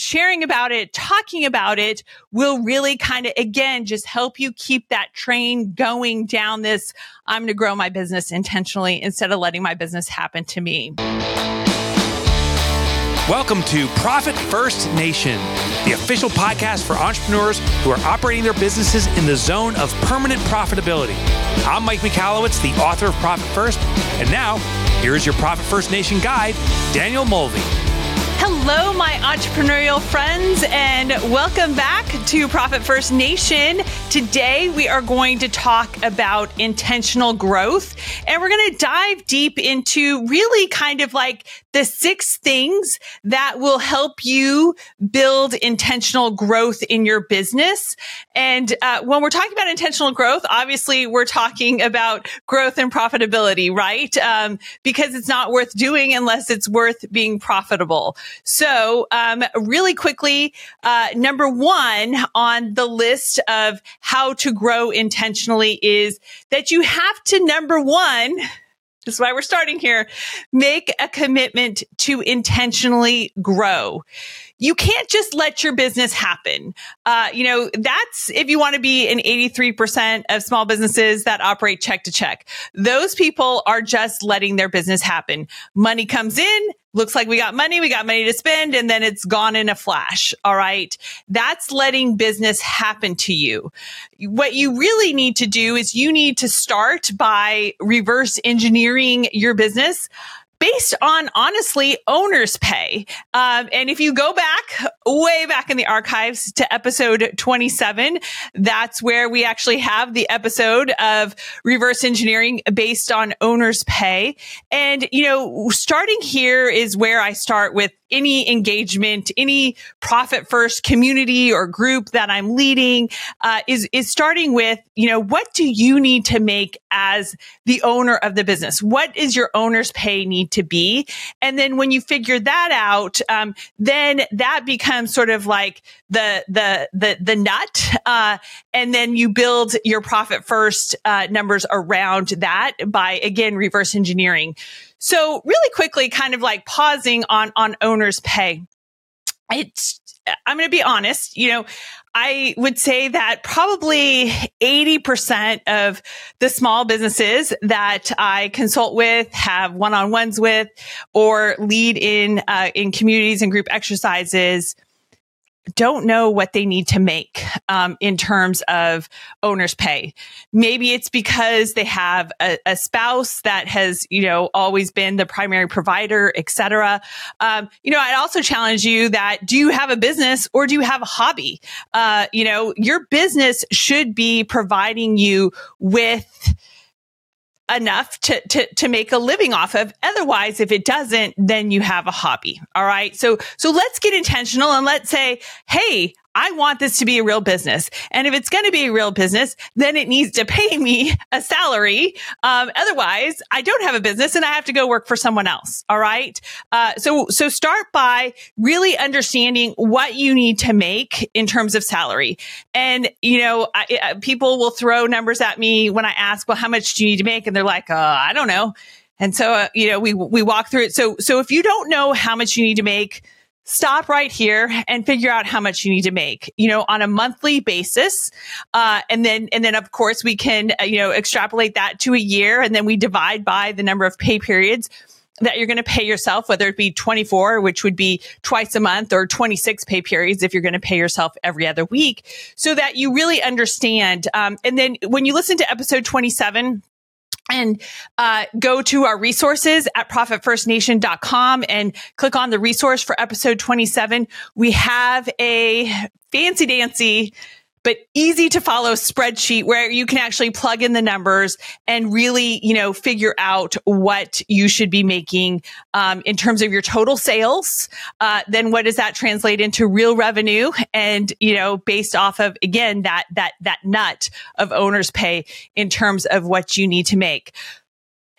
sharing about it, talking about it will really kind of, again, just help you keep that train going down this. I'm going to grow my business intentionally instead of letting my business happen to me. Welcome to Profit First Nation, the official podcast for entrepreneurs who are operating their businesses in the zone of permanent profitability. I'm Mike Michalowicz, the author of Profit First, and now here is your Profit First Nation guide, Danielle Mulvey. Hello, my entrepreneurial friends, and welcome back to Profit First Nation. Today, we are going to talk about intentional growth, and we're going to dive deep into really kind of like the six things that will help you build intentional growth in your business. And uh, when we're talking about intentional growth, obviously, we're talking about growth and profitability, right? Um, because it's not worth doing unless it's worth being profitable. So, um, really quickly, uh, number one on the list of how to grow intentionally is that you have to, number one, this is why we're starting here, make a commitment to intentionally grow you can't just let your business happen. Uh, you know, that's if you want to be in 83% of small businesses that operate check to check. Those people are just letting their business happen. Money comes in, looks like we got money, we got money to spend, and then it's gone in a flash. All right. That's letting business happen to you. What you really need to do is you need to start by reverse engineering your business based on honestly owner's pay. Um, and if you go back way back in the archives to episode 27, that's where we actually have the episode of reverse engineering based on owner's pay. And, you know, starting here is where I start with any engagement, any profit first community or group that I'm leading, uh, is, is starting with, you know, what do you need to make as the owner of the business? What is your owner's pay need to be? And then when you figure that out, um, then that becomes sort of like the, the, the, the nut. Uh, and then you build your profit first, uh, numbers around that by again, reverse engineering. So really quickly, kind of like pausing on, on owner's pay. It's, I'm going to be honest, you know, I would say that probably 80% of the small businesses that I consult with, have one-on-ones with, or lead in, uh, in communities and group exercises don't know what they need to make um, in terms of owner's pay. Maybe it's because they have a, a, spouse that has, you know, always been the primary provider, etc. Um, you know, I'd also challenge you that do you have a business or do you have a hobby? Uh, you know, your business should be providing you with enough to, to, to make a living off of. Otherwise, if it doesn't, then you have a hobby. All right. So, so let's get intentional and let's say, Hey, I want this to be a real business. And if it's going to be a real business, then it needs to pay me a salary. Um, otherwise, I don't have a business and I have to go work for someone else. All right. Uh, so, so start by really understanding what you need to make in terms of salary. And, you know, I, I, people will throw numbers at me when I ask, well, how much do you need to make? And they're like, uh, I don't know. And so, uh, you know, we, we walk through it. So, so if you don't know how much you need to make, stop right here and figure out how much you need to make, you know, on a monthly basis. Uh, and then, and then of course we can, uh, you know, extrapolate that to a year and then we divide by the number of pay periods that you're going to pay yourself, whether it be 24, which would be twice a month or 26 pay periods if you're going to pay yourself every other week so that you really understand. Um, and then when you listen to episode 27, and uh, go to our resources at profitfirstnation.com and click on the resource for episode 27. We have a fancy dancy but easy to follow spreadsheet where you can actually plug in the numbers and really, you know, figure out what you should be making um, in terms of your total sales. Uh, then what does that translate into real revenue? And you know, based off of again that that that nut of owner's pay in terms of what you need to make.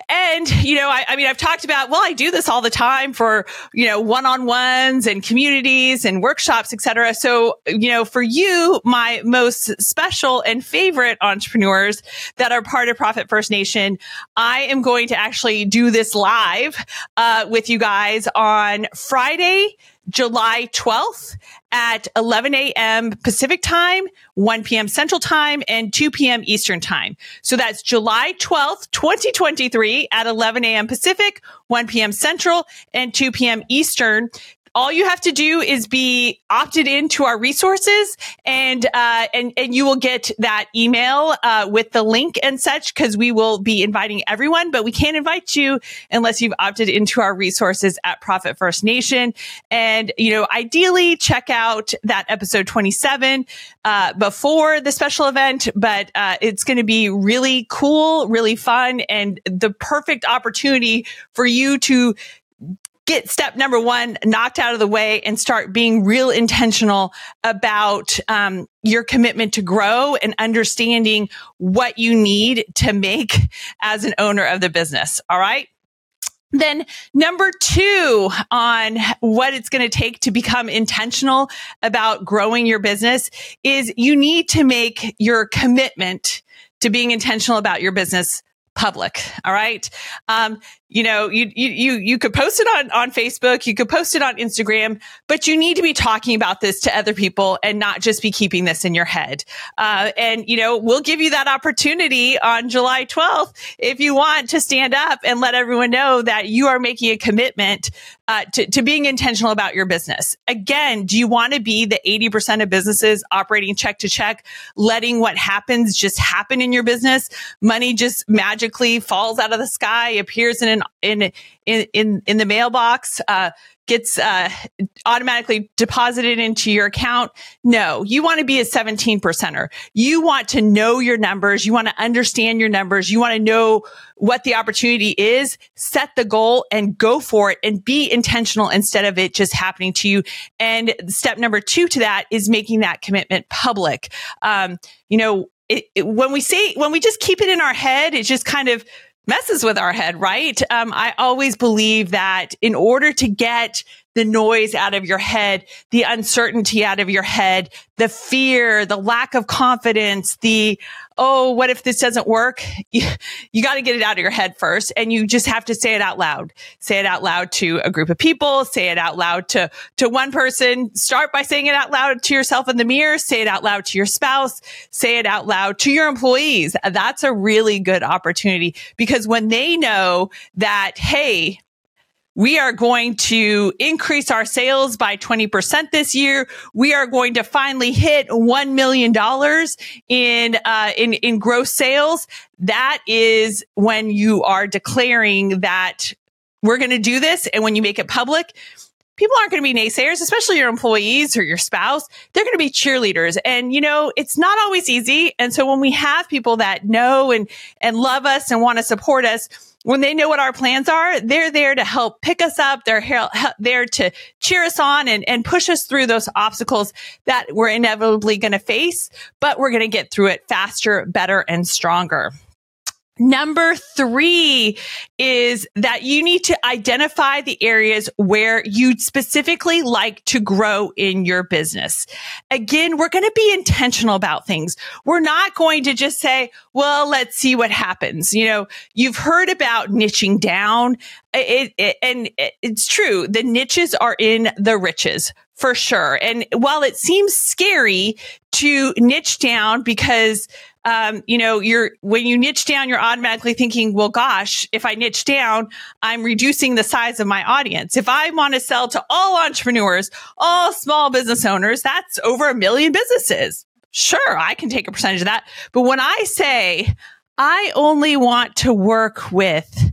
And, you know, I, I, mean, I've talked about, well, I do this all the time for, you know, one-on-ones and communities and workshops, et cetera. So, you know, for you, my most special and favorite entrepreneurs that are part of Profit First Nation, I am going to actually do this live, uh, with you guys on Friday, July 12th at 11 a.m. Pacific time, 1 p.m. Central time, and 2 p.m. Eastern time. So that's July 12th, 2023 at 11 a.m. Pacific, 1 p.m. Central, and 2 p.m. Eastern all you have to do is be opted into our resources and uh, and and you will get that email uh, with the link and such because we will be inviting everyone but we can't invite you unless you've opted into our resources at profit first nation. And you know ideally check out that episode 27 uh, before the special event but uh, it's going to be really cool really fun and the perfect opportunity for you to get step number one knocked out of the way and start being real intentional about um, your commitment to grow and understanding what you need to make as an owner of the business. All right. Then number two on what it's going to take to become intentional about growing your business is you need to make your commitment to being intentional about your business public. All right. Um, you know, you, you, you, could post it on, on Facebook, you could post it on Instagram, but you need to be talking about this to other people and not just be keeping this in your head. Uh, and, you know, we'll give you that opportunity on July 12th if you want to stand up and let everyone know that you are making a commitment uh, to, to being intentional about your business. Again, do you want to be the 80% of businesses operating check to check, letting what happens just happen in your business? Money just magically falls out of the sky, appears in an in in in in the mailbox uh, gets uh, automatically deposited into your account. No, you want to be a 17 percenter. You want to know your numbers. You want to understand your numbers. You want to know what the opportunity is, set the goal and go for it and be intentional instead of it just happening to you. And step number two to that is making that commitment public. Um, you know, it, it, when we say, when we just keep it in our head, it just kind of messes with our head, right? Um, I always believe that in order to get the noise out of your head, the uncertainty out of your head, the fear, the lack of confidence, the, oh, what if this doesn't work? You, you got to get it out of your head first. And you just have to say it out loud. Say it out loud to a group of people. Say it out loud to, to one person. Start by saying it out loud to yourself in the mirror. Say it out loud to your spouse. Say it out loud to your employees. That's a really good opportunity because when they know that, hey, we are going to increase our sales by 20% this year. We are going to finally hit $1 million in, uh, in, in gross sales. That is when you are declaring that we're going to do this. And when you make it public, people aren't going to be naysayers, especially your employees or your spouse. They're going to be cheerleaders. And, you know, it's not always easy. And so when we have people that know and, and love us and want to support us, when they know what our plans are, they're there to help pick us up. They're there to cheer us on and, and push us through those obstacles that we're inevitably going to face, but we're going to get through it faster, better, and stronger. Number three is that you need to identify the areas where you'd specifically like to grow in your business. Again, we're going to be intentional about things. We're not going to just say, well, let's see what happens. You know, you've heard about niching down. It, it, and it's true. The niches are in the riches for sure. And while it seems scary to niche down because um, you know, you're when you niche down, you're automatically thinking, well, gosh, if I niche down, I'm reducing the size of my audience. If I want to sell to all entrepreneurs, all small business owners, that's over a million businesses. Sure, I can take a percentage of that. But when I say I only want to work with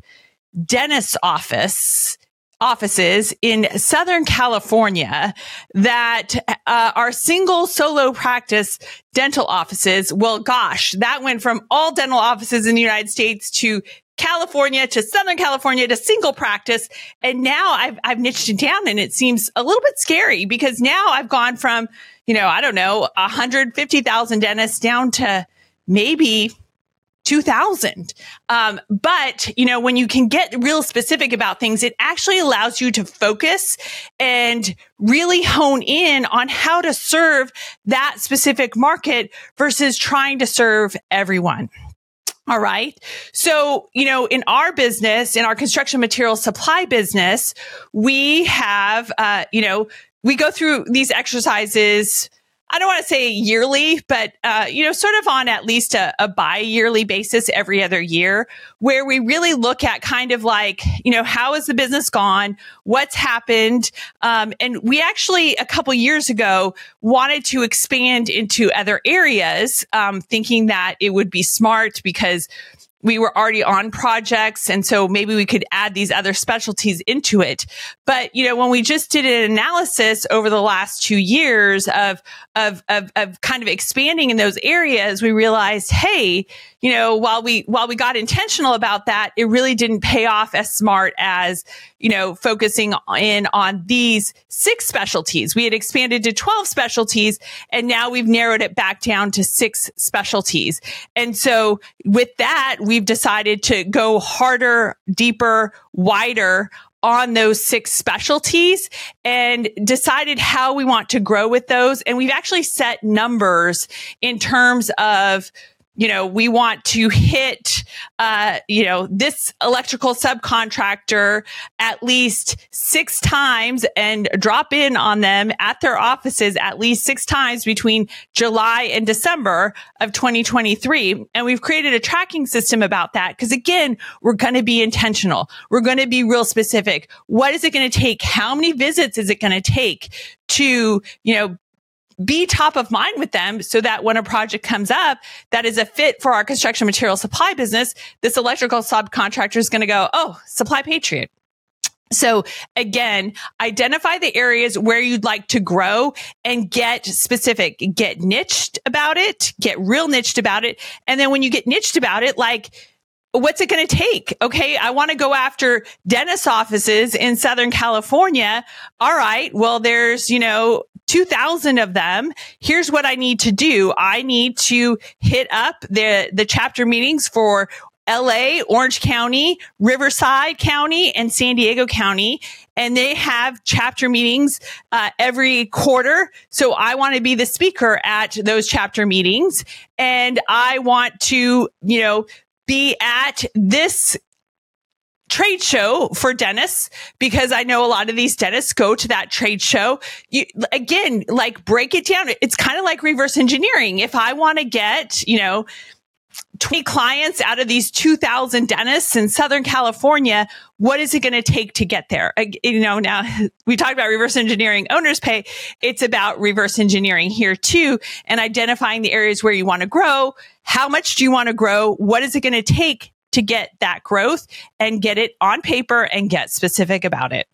dentist office offices in Southern California that uh, are single solo practice dental offices. Well, gosh, that went from all dental offices in the United States to California to Southern California to single practice. And now I've, I've niched it down and it seems a little bit scary because now I've gone from, you know, I don't know, 150,000 dentists down to maybe 2000. Um, but, you know, when you can get real specific about things, it actually allows you to focus and really hone in on how to serve that specific market versus trying to serve everyone. All right. So, you know, in our business, in our construction material supply business, we have, uh, you know, we go through these exercises I don't want to say yearly, but uh, you know, sort of on at least a, a bi-yearly basis every other year, where we really look at kind of like, you know, how has the business gone, what's happened, um, and we actually a couple years ago wanted to expand into other areas, um, thinking that it would be smart because we were already on projects. And so maybe we could add these other specialties into it. But, you know, when we just did an analysis over the last two years of, of, of, of kind of expanding in those areas, we realized, hey, you know, while we, while we got intentional about that, it really didn't pay off as smart as, you know, focusing in on these six specialties. We had expanded to 12 specialties and now we've narrowed it back down to six specialties. And so with that, we've decided to go harder, deeper, wider on those six specialties and decided how we want to grow with those. And we've actually set numbers in terms of you know, we want to hit, uh, you know, this electrical subcontractor at least six times and drop in on them at their offices at least six times between July and December of 2023. And we've created a tracking system about that because again, we're going to be intentional. We're going to be real specific. What is it going to take? How many visits is it going to take to, you know, be top of mind with them so that when a project comes up that is a fit for our construction material supply business, this electrical subcontractor is going to go, Oh, supply patriot. So again, identify the areas where you'd like to grow and get specific, get niched about it, get real niched about it. And then when you get niched about it, like, what's it going to take? Okay. I want to go after dentist offices in Southern California. All right. Well, there's, you know, 2000 of them. Here's what I need to do. I need to hit up the, the chapter meetings for LA, Orange County, Riverside County, and San Diego County. And they have chapter meetings uh, every quarter. So I want to be the speaker at those chapter meetings. And I want to, you know, be at this trade show for dentists because I know a lot of these dentists go to that trade show. You, again, like break it down. It's kind of like reverse engineering. If I want to get, you know, 20 clients out of these 2000 dentists in Southern California, what is it going to take to get there? You know, now we talked about reverse engineering owners pay. It's about reverse engineering here too and identifying the areas where you want to grow. How much do you want to grow? What is it going to take to get that growth and get it on paper and get specific about it.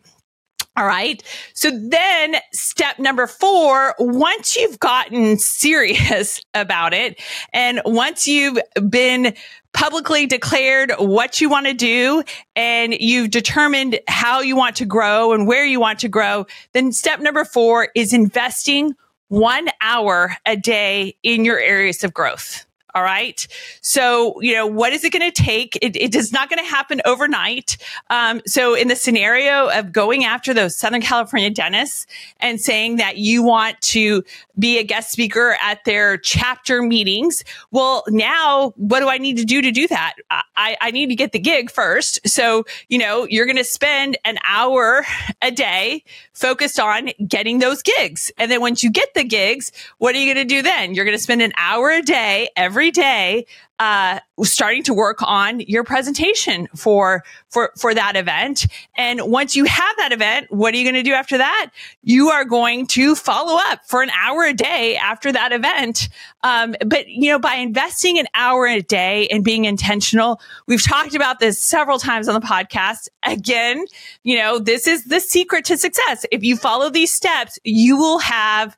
All right. So then step number four, once you've gotten serious about it and once you've been publicly declared what you want to do and you've determined how you want to grow and where you want to grow, then step number four is investing one hour a day in your areas of growth. All right. So, you know, what is it going to take? It, it is not going to happen overnight. Um, so in the scenario of going after those Southern California dentists and saying that you want to be a guest speaker at their chapter meetings, well, now what do I need to do to do that? I, I need to get the gig first. So, you know, you're going to spend an hour a day focused on getting those gigs. And then once you get the gigs, what are you going to do then? You're going to spend an hour a day every every day uh, starting to work on your presentation for for for that event. And once you have that event, what are you going to do after that? You are going to follow up for an hour a day after that event. Um, but you know, by investing an hour a day and being intentional, we've talked about this several times on the podcast. Again, you know, this is the secret to success. If you follow these steps, you will have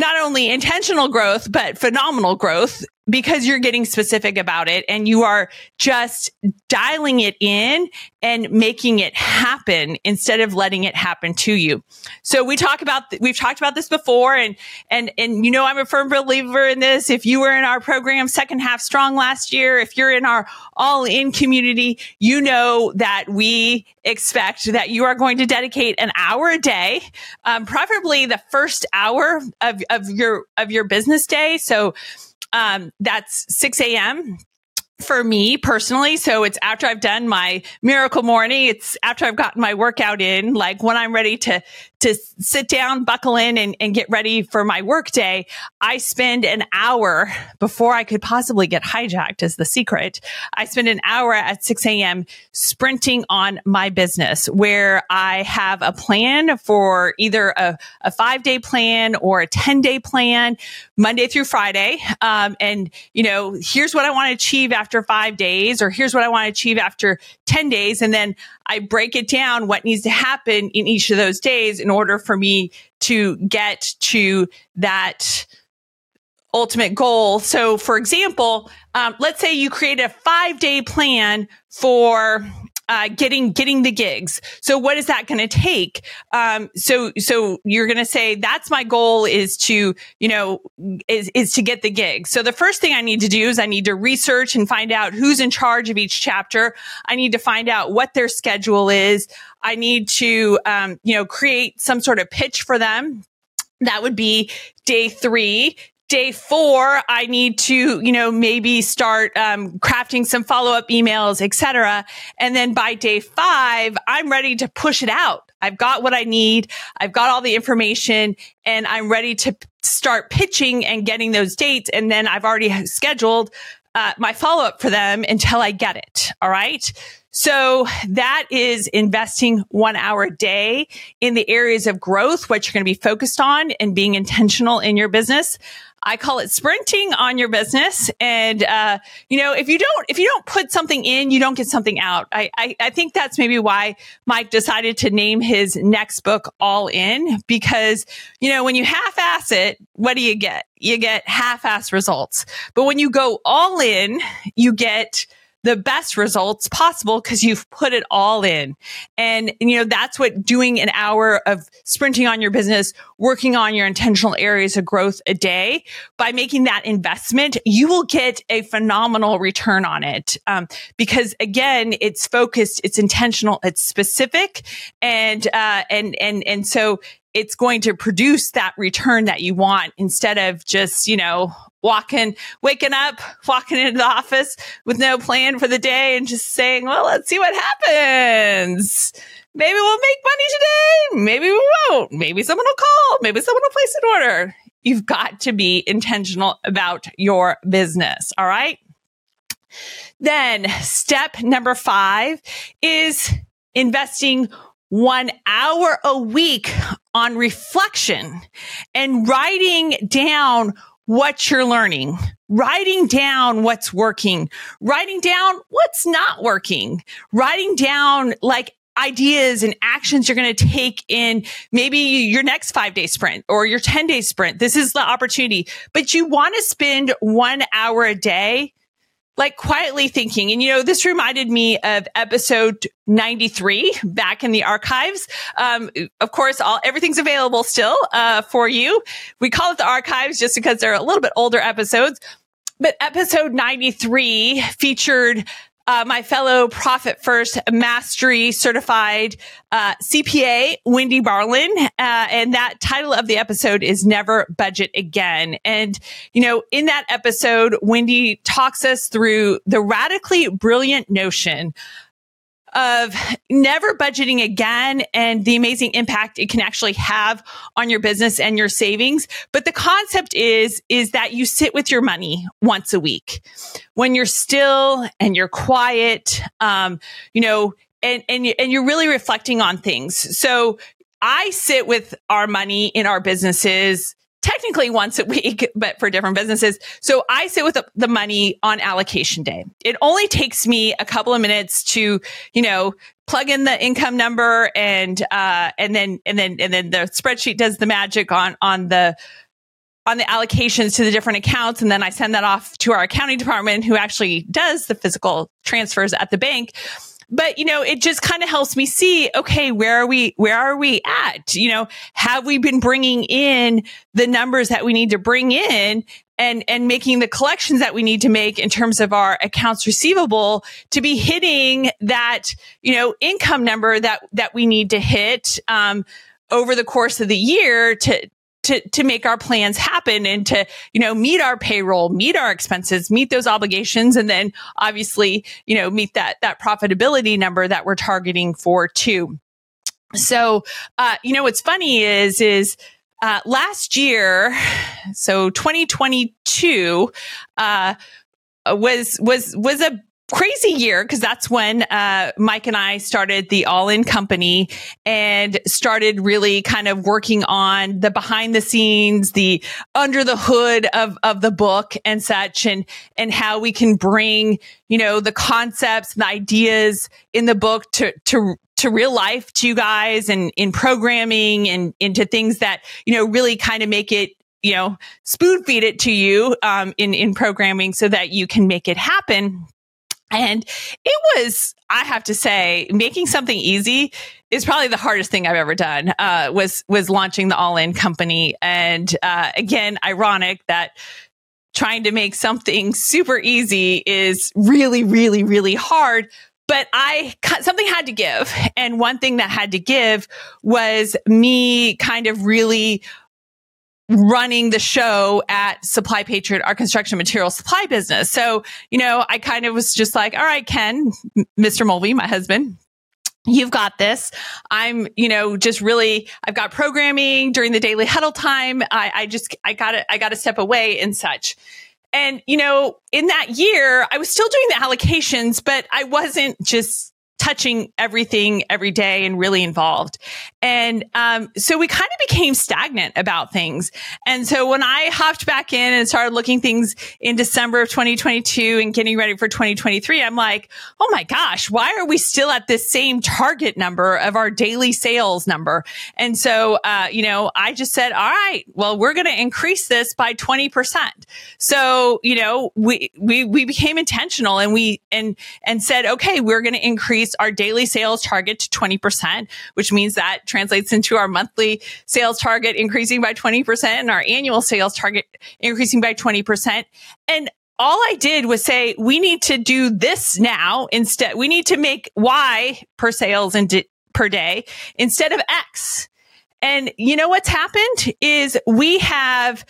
not only intentional growth, but phenomenal growth because you're getting specific about it and you are just dialing it in and making it happen instead of letting it happen to you. So we talk about, we've talked about this before and, and, and you know, I'm a firm believer in this. If you were in our program second half strong last year, if you're in our all in community, you know that we expect that you are going to dedicate an hour a day, um, preferably the first hour of, of your, of your business day. So, um, that's 6 a.m for me personally. So it's after I've done my miracle morning. It's after I've gotten my workout in, like when I'm ready to, to sit down, buckle in and, and get ready for my work day. I spend an hour before I could possibly get hijacked is the secret. I spend an hour at 6 a.m. sprinting on my business where I have a plan for either a, a five day plan or a 10 day plan, Monday through Friday. Um, and, you know, here's what I want to achieve after after five days, or here's what I want to achieve after 10 days. And then I break it down what needs to happen in each of those days in order for me to get to that ultimate goal. So, for example, um, let's say you create a five day plan for uh, getting getting the gigs. So what is that going to take? Um, so so you're going to say that's my goal is to you know is is to get the gigs. So the first thing I need to do is I need to research and find out who's in charge of each chapter. I need to find out what their schedule is. I need to um, you know create some sort of pitch for them that would be day three day four, I need to, you know, maybe start um, crafting some follow up emails, etc. And then by day five, I'm ready to push it out. I've got what I need. I've got all the information and I'm ready to start pitching and getting those dates. And then I've already scheduled uh, my follow up for them until I get it. All right. So that is investing one hour a day in the areas of growth, what you're going to be focused on and being intentional in your business. I call it sprinting on your business. And, uh, you know, if you don't, if you don't put something in, you don't get something out. I, I, I think that's maybe why Mike decided to name his next book All In because, you know, when you half ass it, what do you get? You get half ass results. But when you go all in, you get, the best results possible because you've put it all in. And, you know, that's what doing an hour of sprinting on your business, working on your intentional areas of growth a day by making that investment, you will get a phenomenal return on it. Um, because again, it's focused, it's intentional, it's specific. And, uh, and, and, and so it's going to produce that return that you want instead of just, you know, walking, waking up, walking into the office with no plan for the day and just saying, well, let's see what happens. Maybe we'll make money today. Maybe we won't. Maybe someone will call. Maybe someone will place an order. You've got to be intentional about your business. All right. Then step number five is investing one hour a week on reflection and writing down what you're learning, writing down what's working, writing down what's not working, writing down like ideas and actions you're going to take in maybe your next five day sprint or your 10 day sprint. This is the opportunity, but you want to spend one hour a day like quietly thinking. And you know, this reminded me of episode 93 back in the archives. Um, of course, all everything's available still uh, for you. We call it the archives just because they're a little bit older episodes. But episode 93 featured uh, my fellow Profit First Mastery certified uh, CPA, Wendy Barlin. Uh, and that title of the episode is Never Budget Again. And, you know, in that episode, Wendy talks us through the radically brilliant notion of never budgeting again and the amazing impact it can actually have on your business and your savings. But the concept is, is that you sit with your money once a week when you're still and you're quiet, um, you know, and, and, and you're really reflecting on things. So I sit with our money in our businesses technically once a week, but for different businesses. So I sit with the, money on allocation day. It only takes me a couple of minutes to, you know, plug in the income number and, uh, and then, and then, and then the spreadsheet does the magic on, on the, on the allocations to the different accounts. And then I send that off to our accounting department who actually does the physical transfers at the bank but you know, it just kind of helps me see, okay, where are we, where are we at? You know, have we been bringing in the numbers that we need to bring in and, and making the collections that we need to make in terms of our accounts receivable to be hitting that, you know, income number that, that we need to hit, um, over the course of the year to, to, to make our plans happen and to, you know, meet our payroll, meet our expenses, meet those obligations. And then obviously, you know, meet that, that profitability number that we're targeting for too. So, uh, you know, what's funny is, is, uh, last year, so 2022, uh, was, was, was a crazy year because that's when uh, Mike and I started the All In Company and started really kind of working on the behind the scenes, the under the hood of of the book and such, and and how we can bring you know the concepts and the ideas in the book to to to real life to you guys and in programming and into things that you know really kind of make it you know spoon feed it to you um, in in programming so that you can make it happen and it was, I have to say, making something easy is probably the hardest thing I've ever done. Uh, was was launching the All In company, and uh, again, ironic that trying to make something super easy is really, really, really hard. But I something had to give, and one thing that had to give was me kind of really running the show at Supply Patriot, our construction material supply business. So, you know, I kind of was just like, all right, Ken, Mr. Mulvey, my husband, you've got this. I'm, you know, just really, I've got programming during the daily huddle time. I, I just, I got to, I got to step away and such. And, you know, in that year, I was still doing the allocations, but I wasn't just touching everything every day and really involved. And um, so we kind of became stagnant about things. And so when I hopped back in and started looking things in December of 2022 and getting ready for 2023, I'm like, oh my gosh, why are we still at this same target number of our daily sales number? And so, uh, you know, I just said, all right, well, we're going to increase this by 20%. So, you know, we, we, we became intentional and we, and, and said, okay, we're going to increase our daily sales target to 20%, which means that translates into our monthly sales target increasing by 20% and our annual sales target increasing by 20%. And all I did was say, we need to do this now instead. We need to make Y per sales and di- per day instead of X. And you know what's happened is we have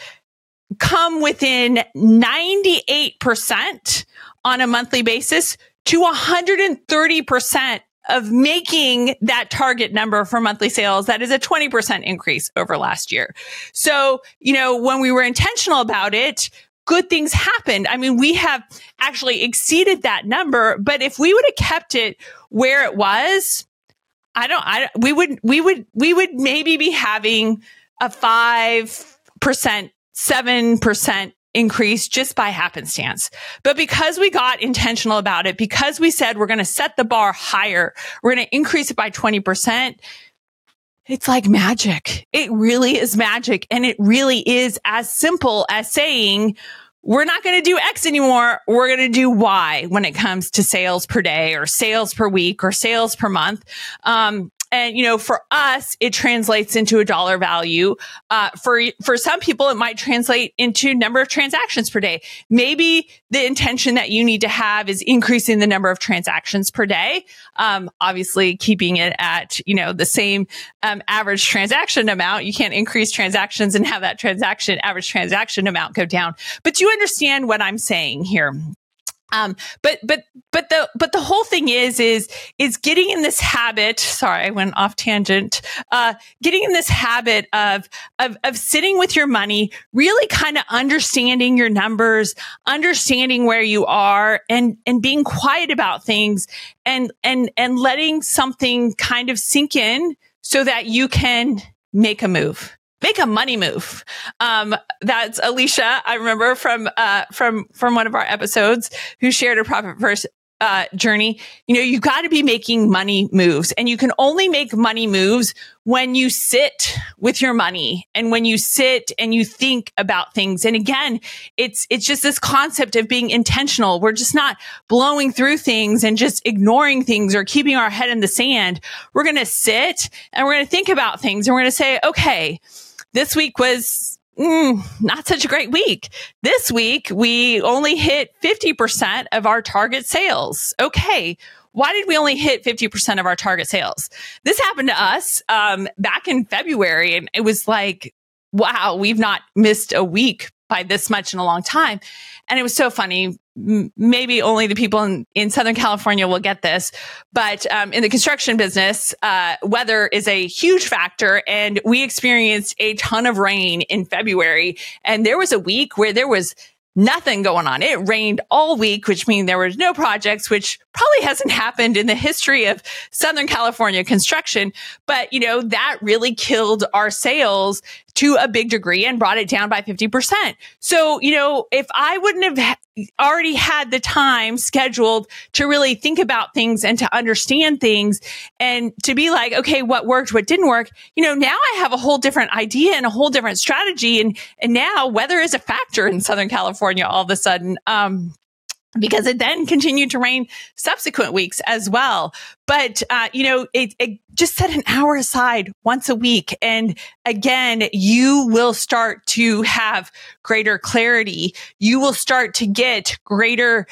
come within 98% on a monthly basis to 130% of making that target number for monthly sales. That is a 20% increase over last year. So, you know, when we were intentional about it, good things happened. I mean, we have actually exceeded that number, but if we would have kept it where it was, I don't, I, we would, we would, we would maybe be having a 5%, 7% increase just by happenstance. But because we got intentional about it, because we said we're going to set the bar higher, we're going to increase it by 20%. It's like magic. It really is magic. And it really is as simple as saying, we're not going to do X anymore. We're going to do Y when it comes to sales per day or sales per week or sales per month. Um, and, you know, for us, it translates into a dollar value. Uh, for, for some people, it might translate into number of transactions per day. Maybe the intention that you need to have is increasing the number of transactions per day. Um, obviously keeping it at, you know, the same, um, average transaction amount. You can't increase transactions and have that transaction, average transaction amount go down. But you understand what I'm saying here. Um, but, but, but the, but the whole thing is, is, is getting in this habit. Sorry, I went off tangent. Uh, getting in this habit of, of, of sitting with your money, really kind of understanding your numbers, understanding where you are and, and being quiet about things and, and, and letting something kind of sink in so that you can make a move make a money move. Um, that's Alicia. I remember from, uh, from, from one of our episodes who shared a profit first uh, journey, you know, you got to be making money moves and you can only make money moves when you sit with your money and when you sit and you think about things. And again, it's, it's just this concept of being intentional. We're just not blowing through things and just ignoring things or keeping our head in the sand. We're going to sit and we're going to think about things and we're going to say, okay, this week was mm, not such a great week. This week, we only hit 50% of our target sales. Okay. Why did we only hit 50% of our target sales? This happened to us um, back in February, and it was like, wow, we've not missed a week by this much in a long time. And it was so funny. maybe only the people in, in Southern California will get this, but um, in the construction business, uh, weather is a huge factor. And we experienced a ton of rain in February. And there was a week where there was nothing going on. It rained all week, which means there was no projects, which probably hasn't happened in the history of Southern California construction. But, you know, that really killed our sales to a big degree and brought it down by 50%. So, you know, if I wouldn't have already had the time scheduled to really think about things and to understand things and to be like, okay, what worked, what didn't work, you know, now I have a whole different idea and a whole different strategy. And, and now weather is a factor in Southern California all of a sudden. Um, because it then continued to rain subsequent weeks as well. But, uh, you know, it, it, just set an hour aside once a week. And again, you will start to have greater clarity. You will start to get greater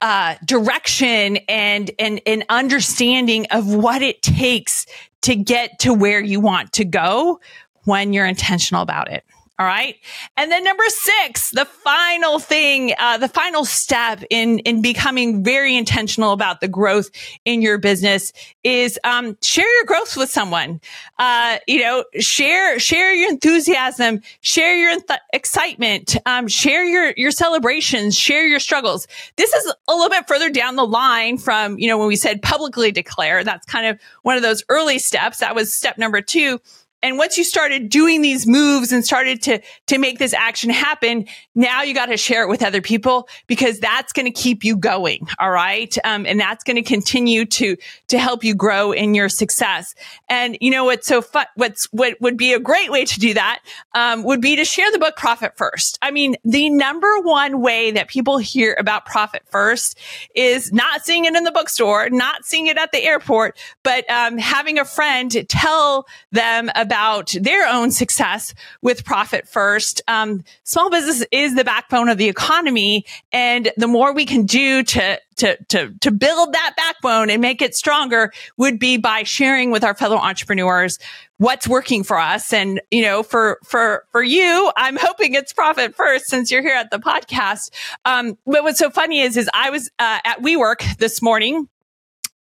uh, direction and, and, and understanding of what it takes to get to where you want to go when you're intentional about it. All right. And then number six, the final thing, uh, the final step in, in becoming very intentional about the growth in your business is, um, share your growth with someone. Uh, you know, share, share your enthusiasm, share your th- excitement, um, share your, your celebrations, share your struggles. This is a little bit further down the line from, you know, when we said publicly declare, that's kind of one of those early steps. That was step number two and once you started doing these moves and started to, to make this action happen, now you got to share it with other people because that's going to keep you going. All right. Um, and that's going to continue to, to help you grow in your success. And you know, what's so fun, what's, what would be a great way to do that, um, would be to share the book Profit First. I mean, the number one way that people hear about Profit First is not seeing it in the bookstore, not seeing it at the airport, but, um, having a friend tell them about about their own success with profit first. Um, small business is the backbone of the economy. And the more we can do to, to, to, to build that backbone and make it stronger would be by sharing with our fellow entrepreneurs what's working for us. And, you know, for, for, for you, I'm hoping it's profit first since you're here at the podcast. Um, but what's so funny is, is I was, uh, at WeWork this morning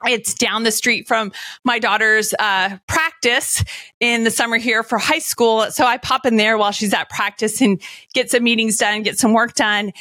it's down the street from my daughter's uh, practice in the summer here for high school. So I pop in there while she's at practice and get some meetings done, get some work done.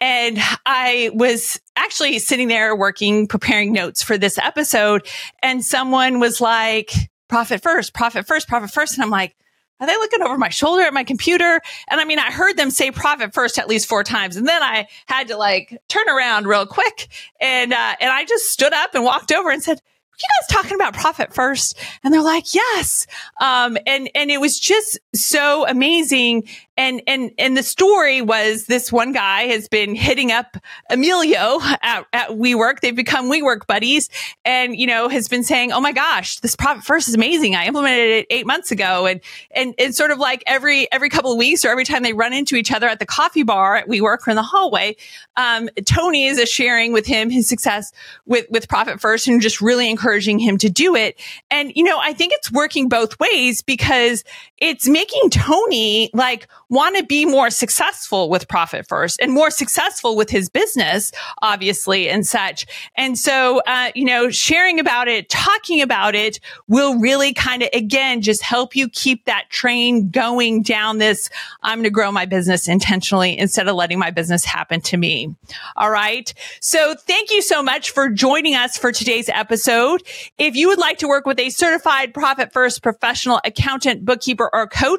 And I was actually sitting there working, preparing notes for this episode. And someone was like, profit first, profit first, profit first. And I'm like, are they looking over my shoulder at my computer? And I mean, I heard them say profit first at least four times. And then I had to like turn around real quick. And, uh, and I just stood up and walked over and said, you guys talking about profit first? And they're like, yes. Um, and, and it was just so amazing. And, and, and the story was this one guy has been hitting up Emilio at, at WeWork. They've become WeWork buddies and, you know, has been saying, Oh my gosh, this profit first is amazing. I implemented it eight months ago. And, and it's sort of like every, every couple of weeks or every time they run into each other at the coffee bar at WeWork or in the hallway, um, Tony is sharing with him his success with, with profit first and just really encouraging him to do it. And, you know, I think it's working both ways because it's making Tony like, want to be more successful with profit first and more successful with his business, obviously, and such. And so, uh, you know, sharing about it, talking about it will really kind of, again, just help you keep that train going down this. I'm going to grow my business intentionally instead of letting my business happen to me. All right. So thank you so much for joining us for today's episode. If you would like to work with a certified profit first professional accountant, bookkeeper, or coach,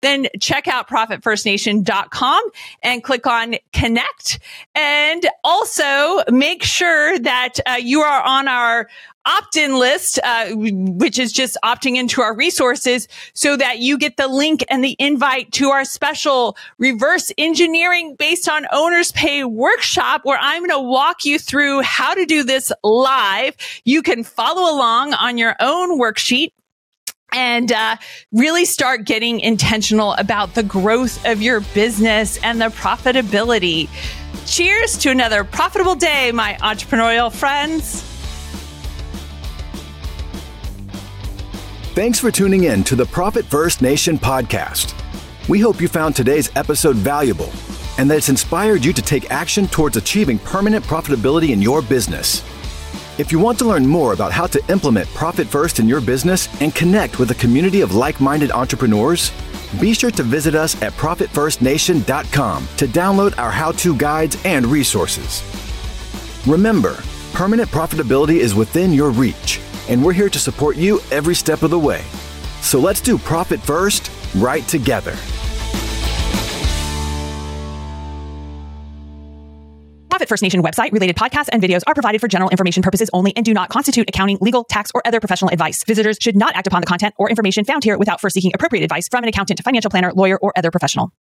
then check out profit profitfirstnation.com and click on connect. And also make sure that uh, you are on our opt-in list, uh, which is just opting into our resources so that you get the link and the invite to our special reverse engineering based on owners pay workshop where I'm going to walk you through how to do this live. You can follow along on your own worksheet and uh, really start getting intentional about the growth of your business and the profitability. Cheers to another profitable day, my entrepreneurial friends. Thanks for tuning in to the Profit First Nation podcast. We hope you found today's episode valuable and that it's inspired you to take action towards achieving permanent profitability in your business. If you want to learn more about how to implement Profit First in your business and connect with a community of like minded entrepreneurs, be sure to visit us at ProfitFirstNation.com to download our how to guides and resources. Remember, permanent profitability is within your reach, and we're here to support you every step of the way. So let's do Profit First right together. First Nation website related podcasts and videos are provided for general information purposes only and do not constitute accounting, legal, tax, or other professional advice. Visitors should not act upon the content or information found here without first seeking appropriate advice from an accountant, financial planner, lawyer, or other professional.